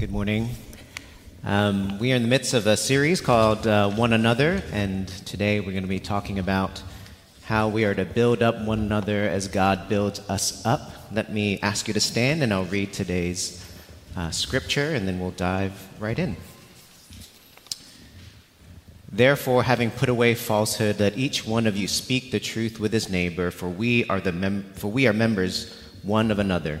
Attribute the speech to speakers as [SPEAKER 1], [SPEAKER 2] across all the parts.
[SPEAKER 1] Good morning. Um, we are in the midst of a series called uh, One Another, and today we're going to be talking about how we are to build up one another as God builds us up. Let me ask you to stand, and I'll read today's uh, scripture, and then we'll dive right in. Therefore, having put away falsehood, let each one of you speak the truth with his neighbor, for we are, the mem- for we are members one of another.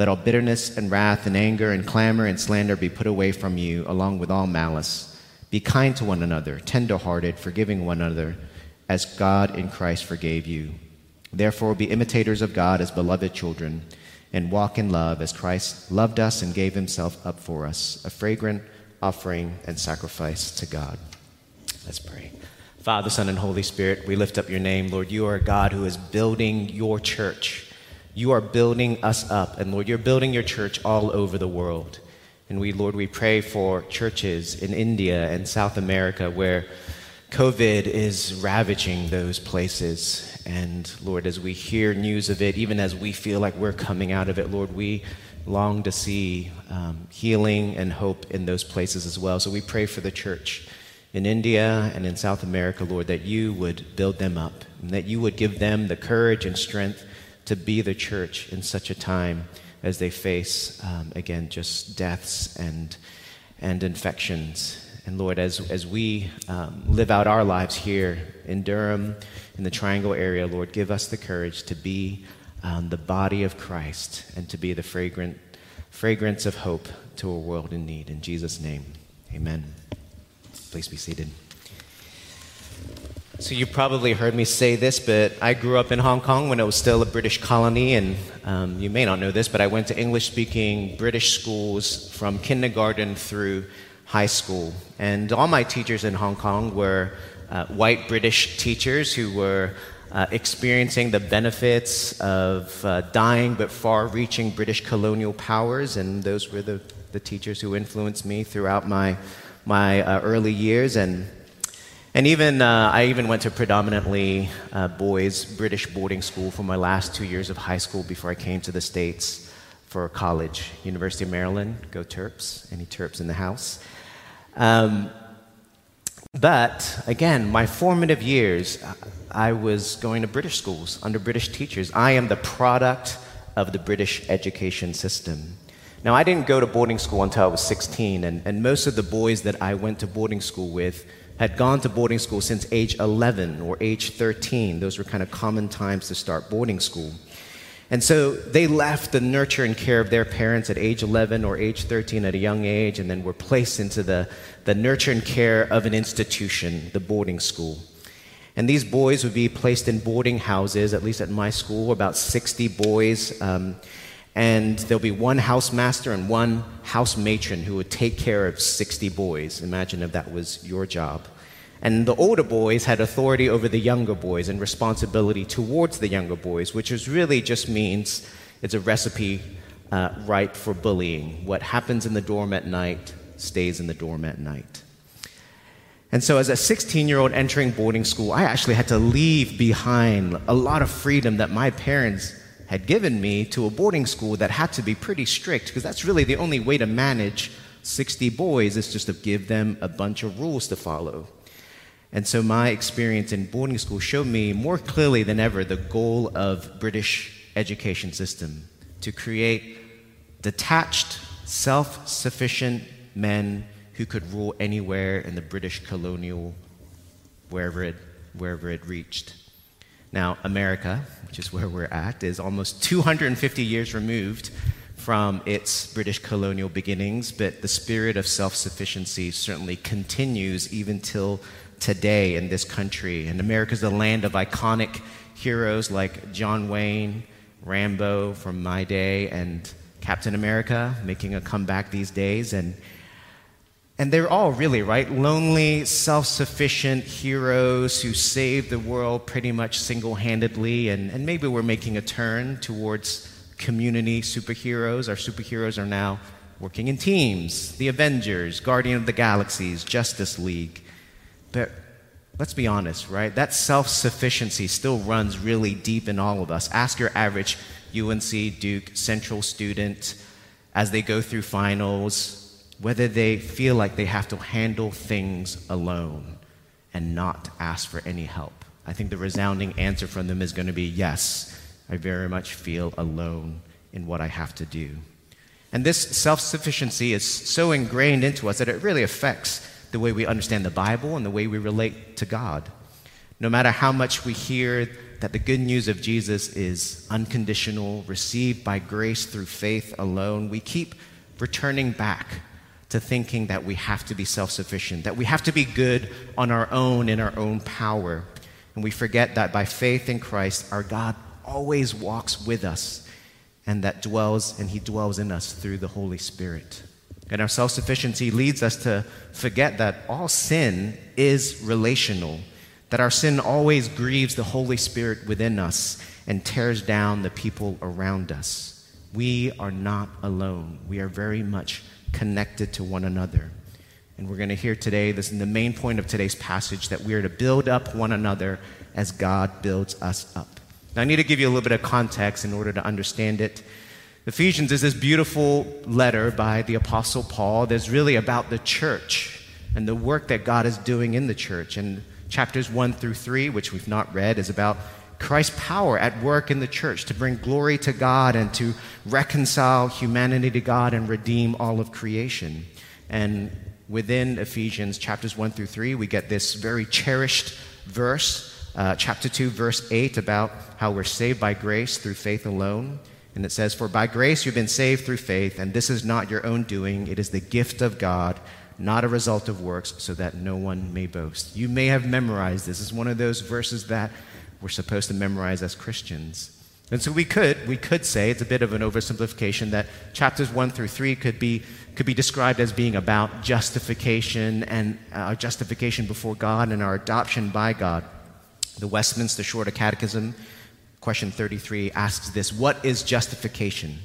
[SPEAKER 1] Let all bitterness and wrath and anger and clamor and slander be put away from you, along with all malice. Be kind to one another, tender hearted, forgiving one another, as God in Christ forgave you. Therefore, be imitators of God as beloved children, and walk in love as Christ loved us and gave himself up for us, a fragrant offering and sacrifice to God. Let's pray. Father, Son, and Holy Spirit, we lift up your name. Lord, you are a God who is building your church. You are building us up. And Lord, you're building your church all over the world. And we, Lord, we pray for churches in India and South America where COVID is ravaging those places. And Lord, as we hear news of it, even as we feel like we're coming out of it, Lord, we long to see um, healing and hope in those places as well. So we pray for the church in India and in South America, Lord, that you would build them up and that you would give them the courage and strength to be the church in such a time as they face, um, again, just deaths and, and infections. And Lord, as, as we um, live out our lives here in Durham, in the Triangle area, Lord, give us the courage to be um, the body of Christ and to be the fragrant, fragrance of hope to a world in need. In Jesus' name, amen. Please be seated. So, you probably heard me say this, but I grew up in Hong Kong when it was still a British colony, and um, you may not know this, but I went to English speaking British schools from kindergarten through high school. And all my teachers in Hong Kong were uh, white British teachers who were uh, experiencing the benefits of uh, dying but far reaching British colonial powers, and those were the, the teachers who influenced me throughout my, my uh, early years. And and even, uh, I even went to predominantly uh, boys' British boarding school for my last two years of high school before I came to the States for college. University of Maryland, go Terps. Any Terps in the house? Um, but again, my formative years, I was going to British schools under British teachers. I am the product of the British education system. Now, I didn't go to boarding school until I was 16, and, and most of the boys that I went to boarding school with had gone to boarding school since age 11 or age 13. Those were kind of common times to start boarding school. And so they left the nurture and care of their parents at age 11 or age 13 at a young age, and then were placed into the, the nurture and care of an institution, the boarding school. And these boys would be placed in boarding houses, at least at my school, about 60 boys. Um, and there'll be one housemaster and one house matron who would take care of 60 boys. Imagine if that was your job. And the older boys had authority over the younger boys and responsibility towards the younger boys, which is really just means it's a recipe uh, ripe for bullying. What happens in the dorm at night stays in the dorm at night. And so, as a 16 year old entering boarding school, I actually had to leave behind a lot of freedom that my parents had given me to a boarding school that had to be pretty strict because that's really the only way to manage 60 boys is just to give them a bunch of rules to follow. And so my experience in boarding school showed me more clearly than ever the goal of British education system to create detached, self-sufficient men who could rule anywhere in the British colonial wherever it, wherever it reached. Now, America, which is where we're at, is almost 250 years removed from its British colonial beginnings, but the spirit of self sufficiency certainly continues even till today in this country. And America is the land of iconic heroes like John Wayne, Rambo from my day, and Captain America making a comeback these days. And And they're all really, right? Lonely, self sufficient heroes who save the world pretty much single handedly. And, and maybe we're making a turn towards community superheroes. Our superheroes are now working in teams the Avengers, Guardian of the Galaxies, Justice League. But let's be honest, right? That self sufficiency still runs really deep in all of us. Ask your average UNC, Duke, Central student as they go through finals whether they feel like they have to handle things alone and not ask for any help. I think the resounding answer from them is going to be yes, I very much feel alone in what I have to do. And this self sufficiency is so ingrained into us that it really affects the way we understand the Bible and the way we relate to God. No matter how much we hear that the good news of Jesus is unconditional, received by grace through faith alone, we keep returning back to thinking that we have to be self sufficient, that we have to be good on our own in our own power. And we forget that by faith in Christ, our God always walks with us and that dwells and he dwells in us through the Holy Spirit. And our self sufficiency leads us to forget that all sin is relational, that our sin always grieves the Holy Spirit within us and tears down the people around us. We are not alone. We are very much connected to one another. And we're going to hear today, this is the main point of today's passage, that we are to build up one another as God builds us up. Now, I need to give you a little bit of context in order to understand it. Ephesians is this beautiful letter by the Apostle Paul that's really about the church and the work that God is doing in the church. And chapters 1 through 3, which we've not read, is about Christ's power at work in the church to bring glory to God and to reconcile humanity to God and redeem all of creation. And within Ephesians chapters 1 through 3, we get this very cherished verse, uh, chapter 2, verse 8, about how we're saved by grace through faith alone. And it says, For by grace you've been saved through faith, and this is not your own doing, it is the gift of God, not a result of works, so that no one may boast. You may have memorized this. It's one of those verses that we're supposed to memorize as Christians. And so we could, we could say, it's a bit of an oversimplification, that chapters 1 through 3 could be, could be described as being about justification and uh, our justification before God and our adoption by God. The Westminster Shorter Catechism, question 33, asks this What is justification?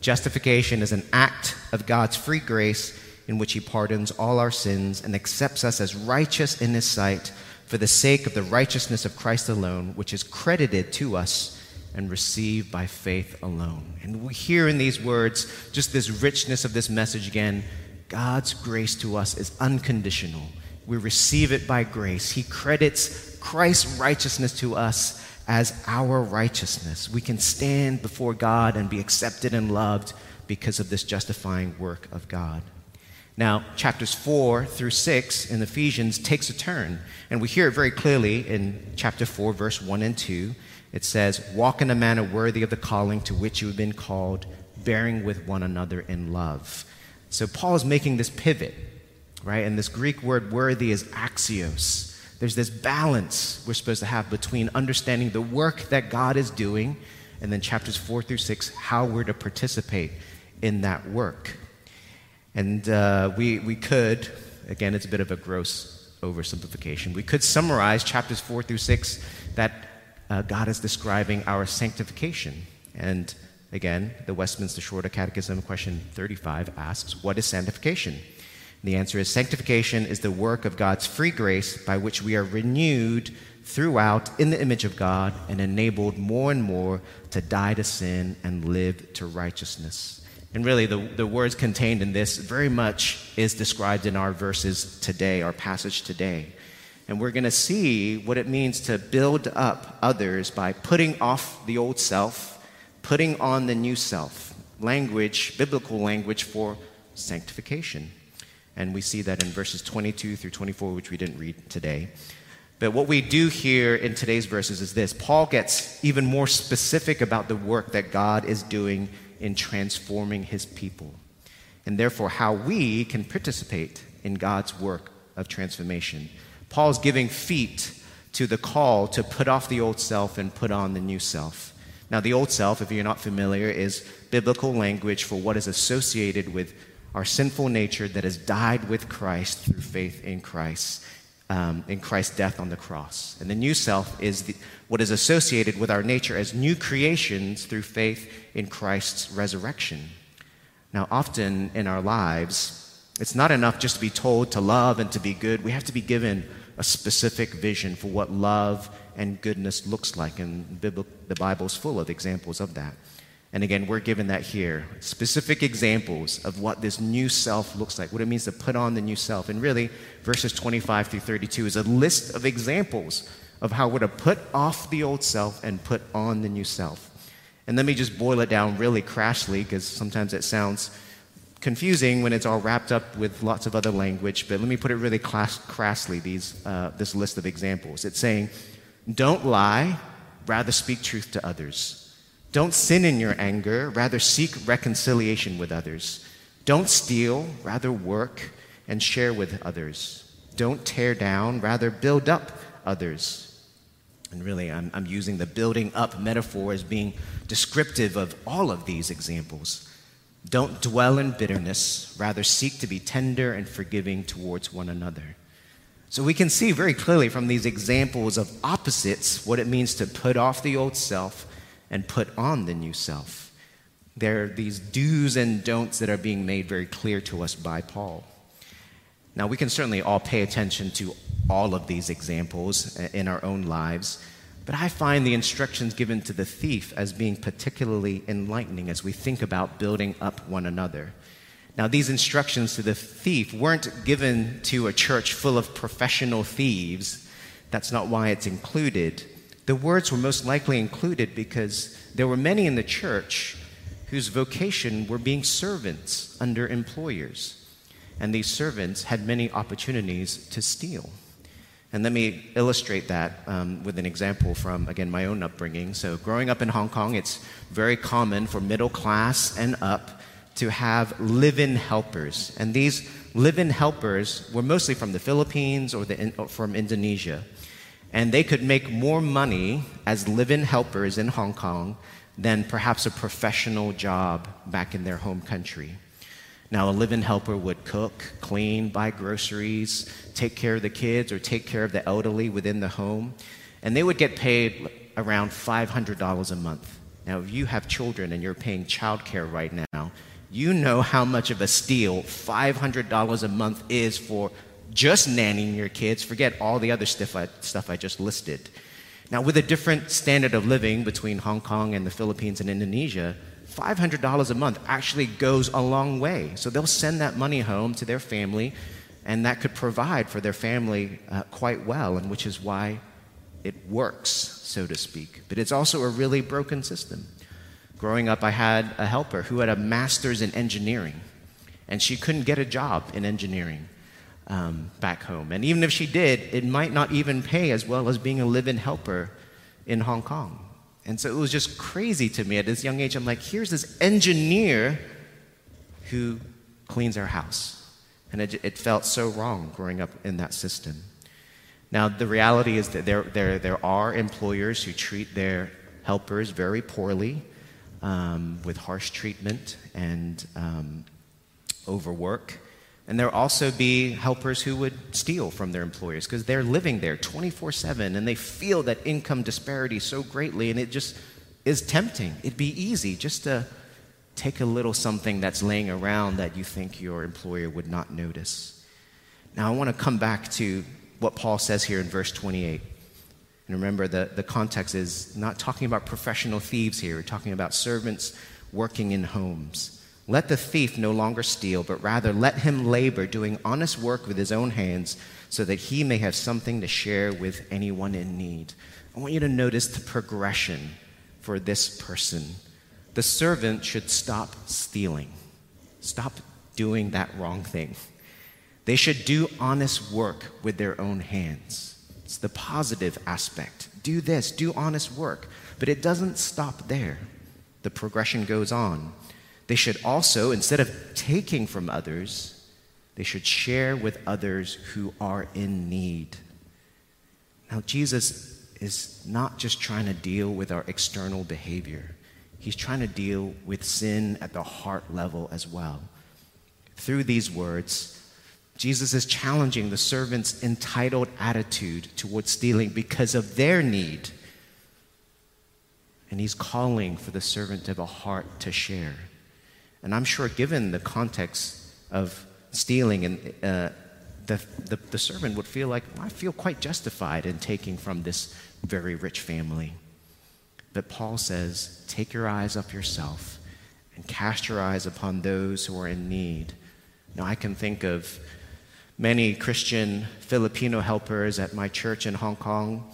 [SPEAKER 1] Justification is an act of God's free grace in which He pardons all our sins and accepts us as righteous in His sight for the sake of the righteousness of Christ alone, which is credited to us and received by faith alone. And we hear in these words just this richness of this message again. God's grace to us is unconditional. We receive it by grace. He credits Christ's righteousness to us as our righteousness. We can stand before God and be accepted and loved because of this justifying work of God. Now, chapters 4 through 6 in Ephesians takes a turn, and we hear it very clearly in chapter 4, verse 1 and 2. It says, Walk in a manner worthy of the calling to which you have been called, bearing with one another in love. So, Paul is making this pivot, right? And this Greek word worthy is axios. There's this balance we're supposed to have between understanding the work that God is doing, and then chapters 4 through 6, how we're to participate in that work. And uh, we, we could, again, it's a bit of a gross oversimplification, we could summarize chapters 4 through 6 that uh, God is describing our sanctification. And again, the Westminster Shorter Catechism, question 35, asks, What is sanctification? And the answer is sanctification is the work of God's free grace by which we are renewed throughout in the image of God and enabled more and more to die to sin and live to righteousness. And really, the, the words contained in this very much is described in our verses today, our passage today. And we're going to see what it means to build up others by putting off the old self, putting on the new self. Language, biblical language for sanctification. And we see that in verses 22 through 24, which we didn't read today. But what we do here in today's verses is this Paul gets even more specific about the work that God is doing in transforming his people, and therefore how we can participate in God's work of transformation. Paul's giving feet to the call to put off the old self and put on the new self. Now, the old self, if you're not familiar, is biblical language for what is associated with our sinful nature that has died with Christ through faith in Christ, um, in Christ's death on the cross. And the new self is the, what is associated with our nature as new creations through faith in Christ's resurrection. Now, often in our lives, it's not enough just to be told to love and to be good. We have to be given a specific vision for what love and goodness looks like. And the Bible is full of examples of that. And again, we're given that here specific examples of what this new self looks like, what it means to put on the new self. And really, verses 25 through 32 is a list of examples of how we're to put off the old self and put on the new self. And let me just boil it down really crassly because sometimes it sounds confusing when it's all wrapped up with lots of other language. But let me put it really class- crassly these, uh, this list of examples. It's saying, don't lie, rather speak truth to others. Don't sin in your anger, rather seek reconciliation with others. Don't steal, rather work and share with others. Don't tear down, rather build up others. And really, I'm, I'm using the building up metaphor as being descriptive of all of these examples. Don't dwell in bitterness, rather seek to be tender and forgiving towards one another. So we can see very clearly from these examples of opposites what it means to put off the old self and put on the new self. There are these do's and don'ts that are being made very clear to us by Paul. Now, we can certainly all pay attention to all of these examples in our own lives, but I find the instructions given to the thief as being particularly enlightening as we think about building up one another. Now, these instructions to the thief weren't given to a church full of professional thieves. That's not why it's included. The words were most likely included because there were many in the church whose vocation were being servants under employers. And these servants had many opportunities to steal. And let me illustrate that um, with an example from, again, my own upbringing. So, growing up in Hong Kong, it's very common for middle class and up to have live in helpers. And these live in helpers were mostly from the Philippines or, the, or from Indonesia and they could make more money as live in helpers in Hong Kong than perhaps a professional job back in their home country. Now, a live in helper would cook, clean, buy groceries, take care of the kids, or take care of the elderly within the home, and they would get paid around $500 a month. Now, if you have children and you're paying childcare right now, you know how much of a steal $500 a month is for just nannying your kids, forget all the other stuff I, stuff I just listed. Now, with a different standard of living between Hong Kong and the Philippines and Indonesia, $500 a month actually goes a long way. So they'll send that money home to their family, and that could provide for their family uh, quite well, and which is why it works, so to speak. But it's also a really broken system. Growing up, I had a helper who had a master's in engineering, and she couldn't get a job in engineering um, back home. And even if she did, it might not even pay as well as being a live in helper in Hong Kong. And so it was just crazy to me at this young age. I'm like, here's this engineer who cleans our house. And it, it felt so wrong growing up in that system. Now, the reality is that there, there, there are employers who treat their helpers very poorly um, with harsh treatment and um, overwork. And there'll also be helpers who would steal from their employers because they're living there 24 7 and they feel that income disparity so greatly and it just is tempting. It'd be easy just to take a little something that's laying around that you think your employer would not notice. Now, I want to come back to what Paul says here in verse 28. And remember, the, the context is not talking about professional thieves here, we're talking about servants working in homes. Let the thief no longer steal, but rather let him labor, doing honest work with his own hands, so that he may have something to share with anyone in need. I want you to notice the progression for this person. The servant should stop stealing, stop doing that wrong thing. They should do honest work with their own hands. It's the positive aspect. Do this, do honest work. But it doesn't stop there. The progression goes on. They should also, instead of taking from others, they should share with others who are in need. Now, Jesus is not just trying to deal with our external behavior, He's trying to deal with sin at the heart level as well. through these words, Jesus is challenging the servant's entitled attitude towards stealing because of their need. And he's calling for the servant to have a heart to share. And I'm sure, given the context of stealing, and uh, the, the, the servant would feel like, well, I feel quite justified in taking from this very rich family. But Paul says, take your eyes off yourself and cast your eyes upon those who are in need. Now, I can think of many Christian Filipino helpers at my church in Hong Kong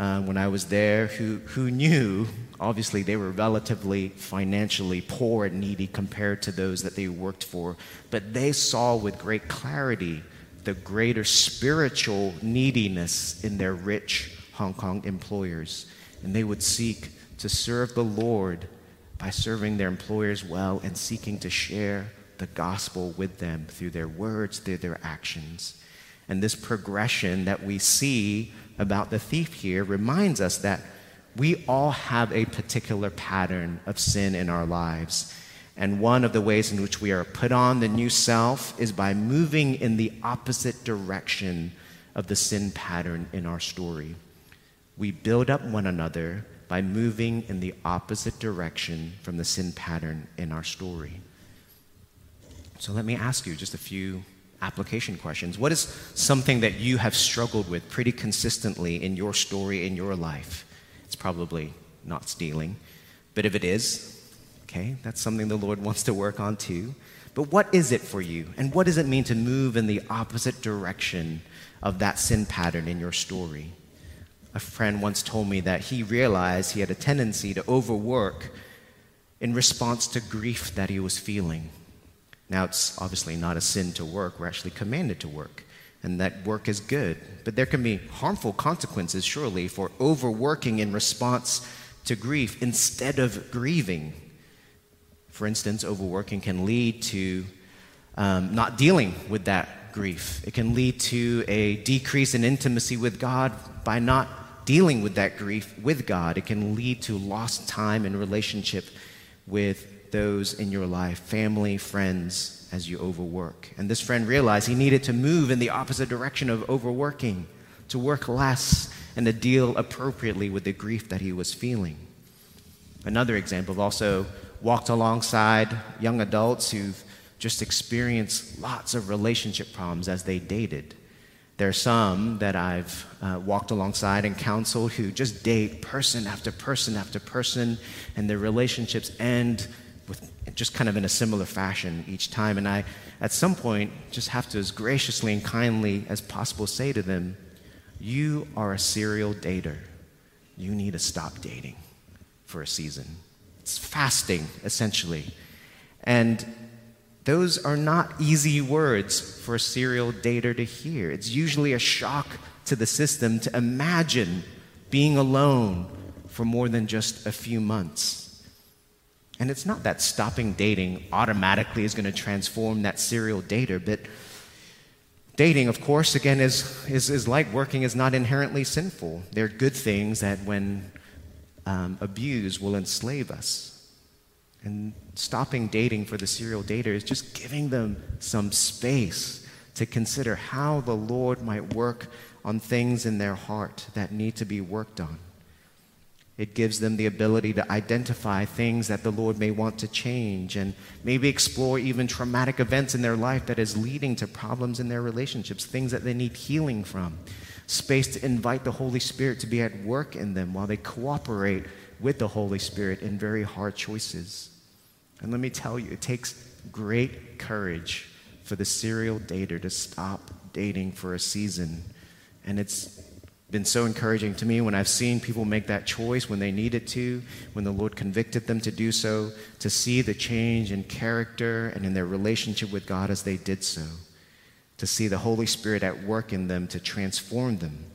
[SPEAKER 1] uh, when I was there who, who knew, obviously, they were relatively financially poor and needy compared to those that they worked for, but they saw with great clarity the greater spiritual neediness in their rich Hong Kong employers. And they would seek to serve the Lord by serving their employers well and seeking to share the gospel with them through their words, through their actions. And this progression that we see about the thief here reminds us that we all have a particular pattern of sin in our lives. And one of the ways in which we are put on the new self is by moving in the opposite direction of the sin pattern in our story. We build up one another by moving in the opposite direction from the sin pattern in our story. So let me ask you just a few application questions. What is something that you have struggled with pretty consistently in your story, in your life? It's probably not stealing. But if it is, okay, that's something the Lord wants to work on too. But what is it for you? And what does it mean to move in the opposite direction of that sin pattern in your story? A friend once told me that he realized he had a tendency to overwork in response to grief that he was feeling. Now, it's obviously not a sin to work. We're actually commanded to work, and that work is good. But there can be harmful consequences, surely, for overworking in response to grief instead of grieving. For instance, overworking can lead to um, not dealing with that grief. It can lead to a decrease in intimacy with God by not dealing with that grief with God. It can lead to lost time in relationship with those in your life, family, friends, as you overwork. And this friend realized he needed to move in the opposite direction of overworking, to work less and to deal appropriately with the grief that he was feeling. Another example, I've also walked alongside young adults who've just experienced lots of relationship problems as they dated. There are some that I've uh, walked alongside and counseled who just date person after person after person, and their relationships end just kind of in a similar fashion each time. And I, at some point, just have to as graciously and kindly as possible say to them, You are a serial dater. You need to stop dating for a season. It's fasting, essentially. And those are not easy words for a serial dater to hear. It's usually a shock to the system to imagine being alone for more than just a few months. And it's not that stopping dating automatically is going to transform that serial dater, but dating, of course, again, is, is, is like working, is not inherently sinful. There are good things that, when um, abused, will enslave us. And stopping dating for the serial dater is just giving them some space to consider how the Lord might work on things in their heart that need to be worked on. It gives them the ability to identify things that the Lord may want to change and maybe explore even traumatic events in their life that is leading to problems in their relationships, things that they need healing from. Space to invite the Holy Spirit to be at work in them while they cooperate with the Holy Spirit in very hard choices. And let me tell you, it takes great courage for the serial dater to stop dating for a season. And it's been so encouraging to me when I've seen people make that choice when they needed to, when the Lord convicted them to do so, to see the change in character and in their relationship with God as they did so, to see the Holy Spirit at work in them to transform them.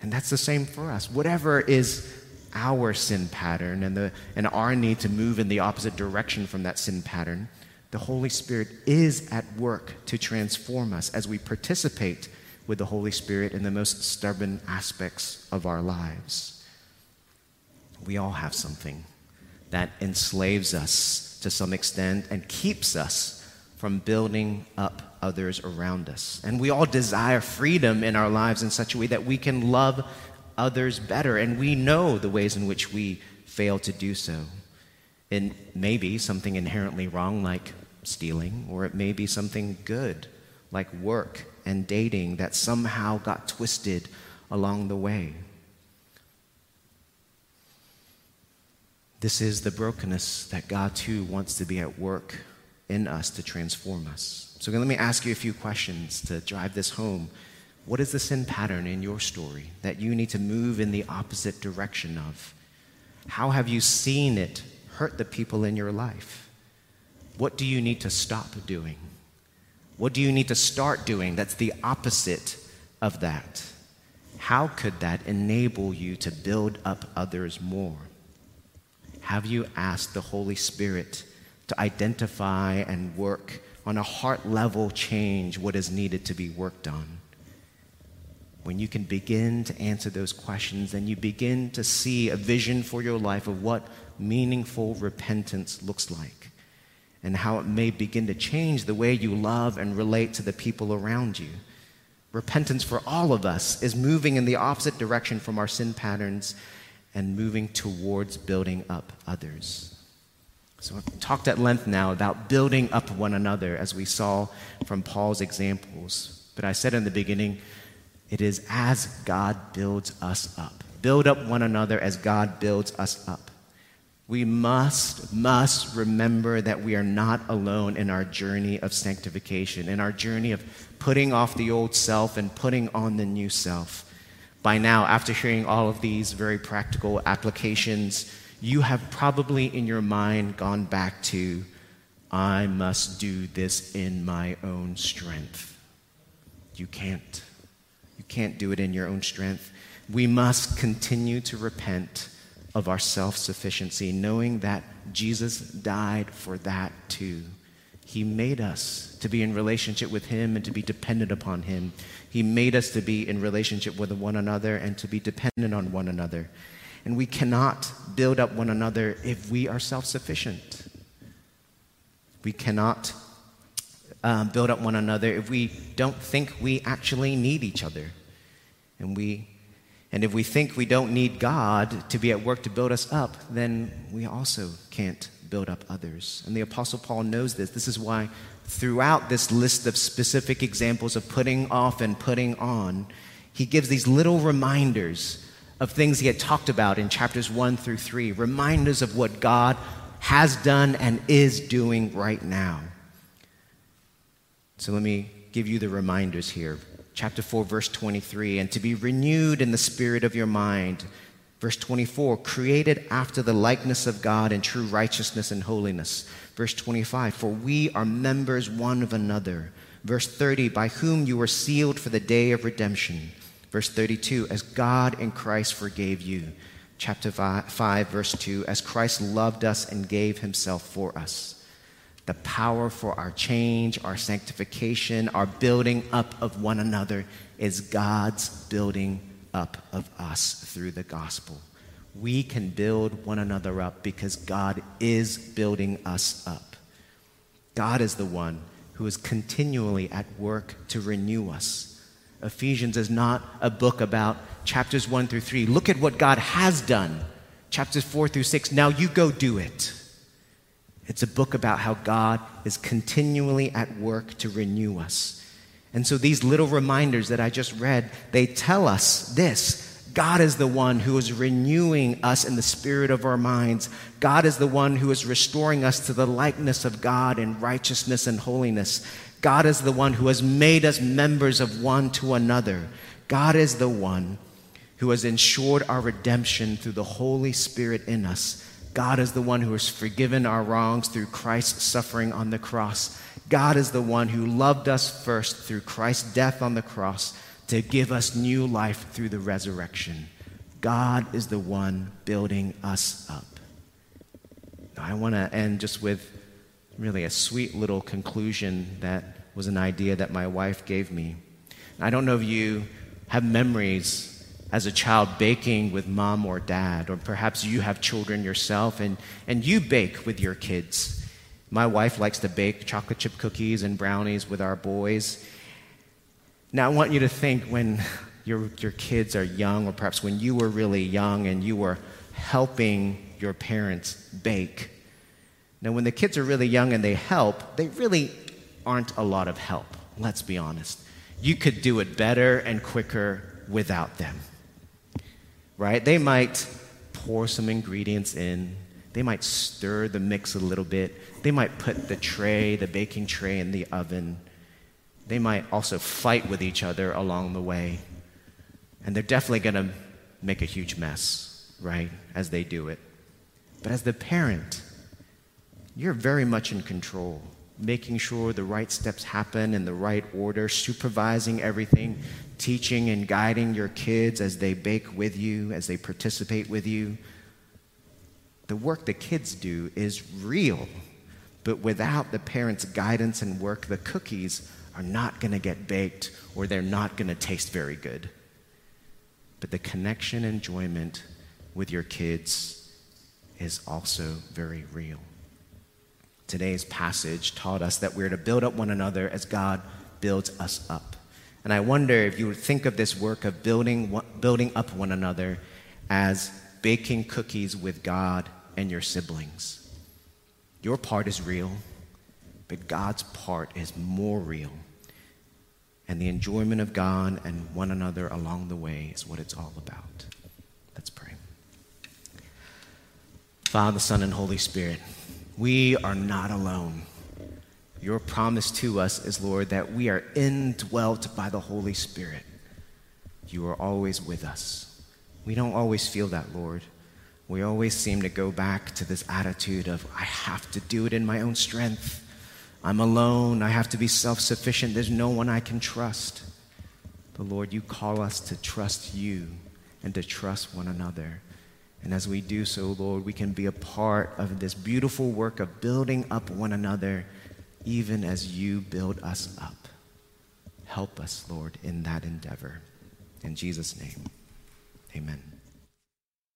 [SPEAKER 1] And that's the same for us. Whatever is our sin pattern and, the, and our need to move in the opposite direction from that sin pattern, the Holy Spirit is at work to transform us as we participate with the Holy Spirit in the most stubborn aspects of our lives. We all have something that enslaves us to some extent and keeps us from building up others around us. And we all desire freedom in our lives in such a way that we can love others better. And we know the ways in which we fail to do so. It may be something inherently wrong, like stealing, or it may be something good, like work and dating, that somehow got twisted along the way. This is the brokenness that God too wants to be at work in us to transform us. So let me ask you a few questions to drive this home. What is the sin pattern in your story that you need to move in the opposite direction of? How have you seen it hurt the people in your life? What do you need to stop doing? What do you need to start doing that's the opposite of that? How could that enable you to build up others more? Have you asked the Holy Spirit to identify and work on a heart level change what is needed to be worked on? When you can begin to answer those questions, then you begin to see a vision for your life of what meaningful repentance looks like and how it may begin to change the way you love and relate to the people around you. Repentance for all of us is moving in the opposite direction from our sin patterns and moving towards building up others. So I've talked at length now about building up one another as we saw from Paul's examples. But I said in the beginning, it is as God builds us up. Build up one another as God builds us up. We must, must remember that we are not alone in our journey of sanctification, in our journey of putting off the old self and putting on the new self. By now, after hearing all of these very practical applications, you have probably in your mind gone back to, I must do this in my own strength. You can't. You can't do it in your own strength. We must continue to repent of our self sufficiency, knowing that Jesus died for that too. He made us to be in relationship with Him and to be dependent upon Him. He made us to be in relationship with one another and to be dependent on one another. And we cannot build up one another if we are self sufficient. We cannot um, build up one another if we don't think we actually need each other. And, we, and if we think we don't need God to be at work to build us up, then we also can't build up others. And the Apostle Paul knows this. This is why throughout this list of specific examples of putting off and putting on, he gives these little reminders of things he had talked about in chapters 1 through 3, reminders of what God has done and is doing right now. So let me give you the reminders here. Chapter 4, verse 23, and to be renewed in the spirit of your mind. Verse 24, created after the likeness of God in true righteousness and holiness. Verse 25, for we are members one of another. Verse 30, by whom you were sealed for the day of redemption. Verse 32, as God in Christ forgave you. Chapter 5, verse 2, as Christ loved us and gave himself for us. The power for our change, our sanctification, our building up of one another is God's building up of us through the gospel we can build one another up because God is building us up. God is the one who is continually at work to renew us. Ephesians is not a book about chapters 1 through 3. Look at what God has done. Chapters 4 through 6. Now you go do it. It's a book about how God is continually at work to renew us. And so these little reminders that I just read, they tell us this God is the one who is renewing us in the spirit of our minds. God is the one who is restoring us to the likeness of God in righteousness and holiness. God is the one who has made us members of one to another. God is the one who has ensured our redemption through the Holy Spirit in us. God is the one who has forgiven our wrongs through Christ's suffering on the cross. God is the one who loved us first through Christ's death on the cross to give us new life through the resurrection. God is the one building us up. I want to end just with really a sweet little conclusion that was an idea that my wife gave me. I don't know if you have memories as a child baking with mom or dad, or perhaps you have children yourself and, and you bake with your kids. My wife likes to bake chocolate chip cookies and brownies with our boys. Now, I want you to think when your, your kids are young, or perhaps when you were really young and you were helping your parents bake. Now, when the kids are really young and they help, they really aren't a lot of help, let's be honest. You could do it better and quicker without them, right? They might pour some ingredients in, they might stir the mix a little bit, they might put the tray, the baking tray, in the oven. They might also fight with each other along the way. And they're definitely going to make a huge mess, right, as they do it. But as the parent, you're very much in control, making sure the right steps happen in the right order, supervising everything, teaching and guiding your kids as they bake with you, as they participate with you. The work the kids do is real, but without the parents' guidance and work, the cookies are not going to get baked or they're not going to taste very good. But the connection enjoyment with your kids is also very real. Today's passage taught us that we're to build up one another as God builds us up. And I wonder if you would think of this work of building, building up one another as baking cookies with God and your siblings. Your part is real, but God's part is more real. And the enjoyment of God and one another along the way is what it's all about. Let's pray. Father, Son, and Holy Spirit, we are not alone. Your promise to us is, Lord, that we are indwelt by the Holy Spirit. You are always with us. We don't always feel that, Lord. We always seem to go back to this attitude of, I have to do it in my own strength. I'm alone. I have to be self sufficient. There's no one I can trust. But Lord, you call us to trust you and to trust one another. And as we do so, Lord, we can be a part of this beautiful work of building up one another, even as you build us up. Help us, Lord, in that endeavor. In Jesus' name, amen.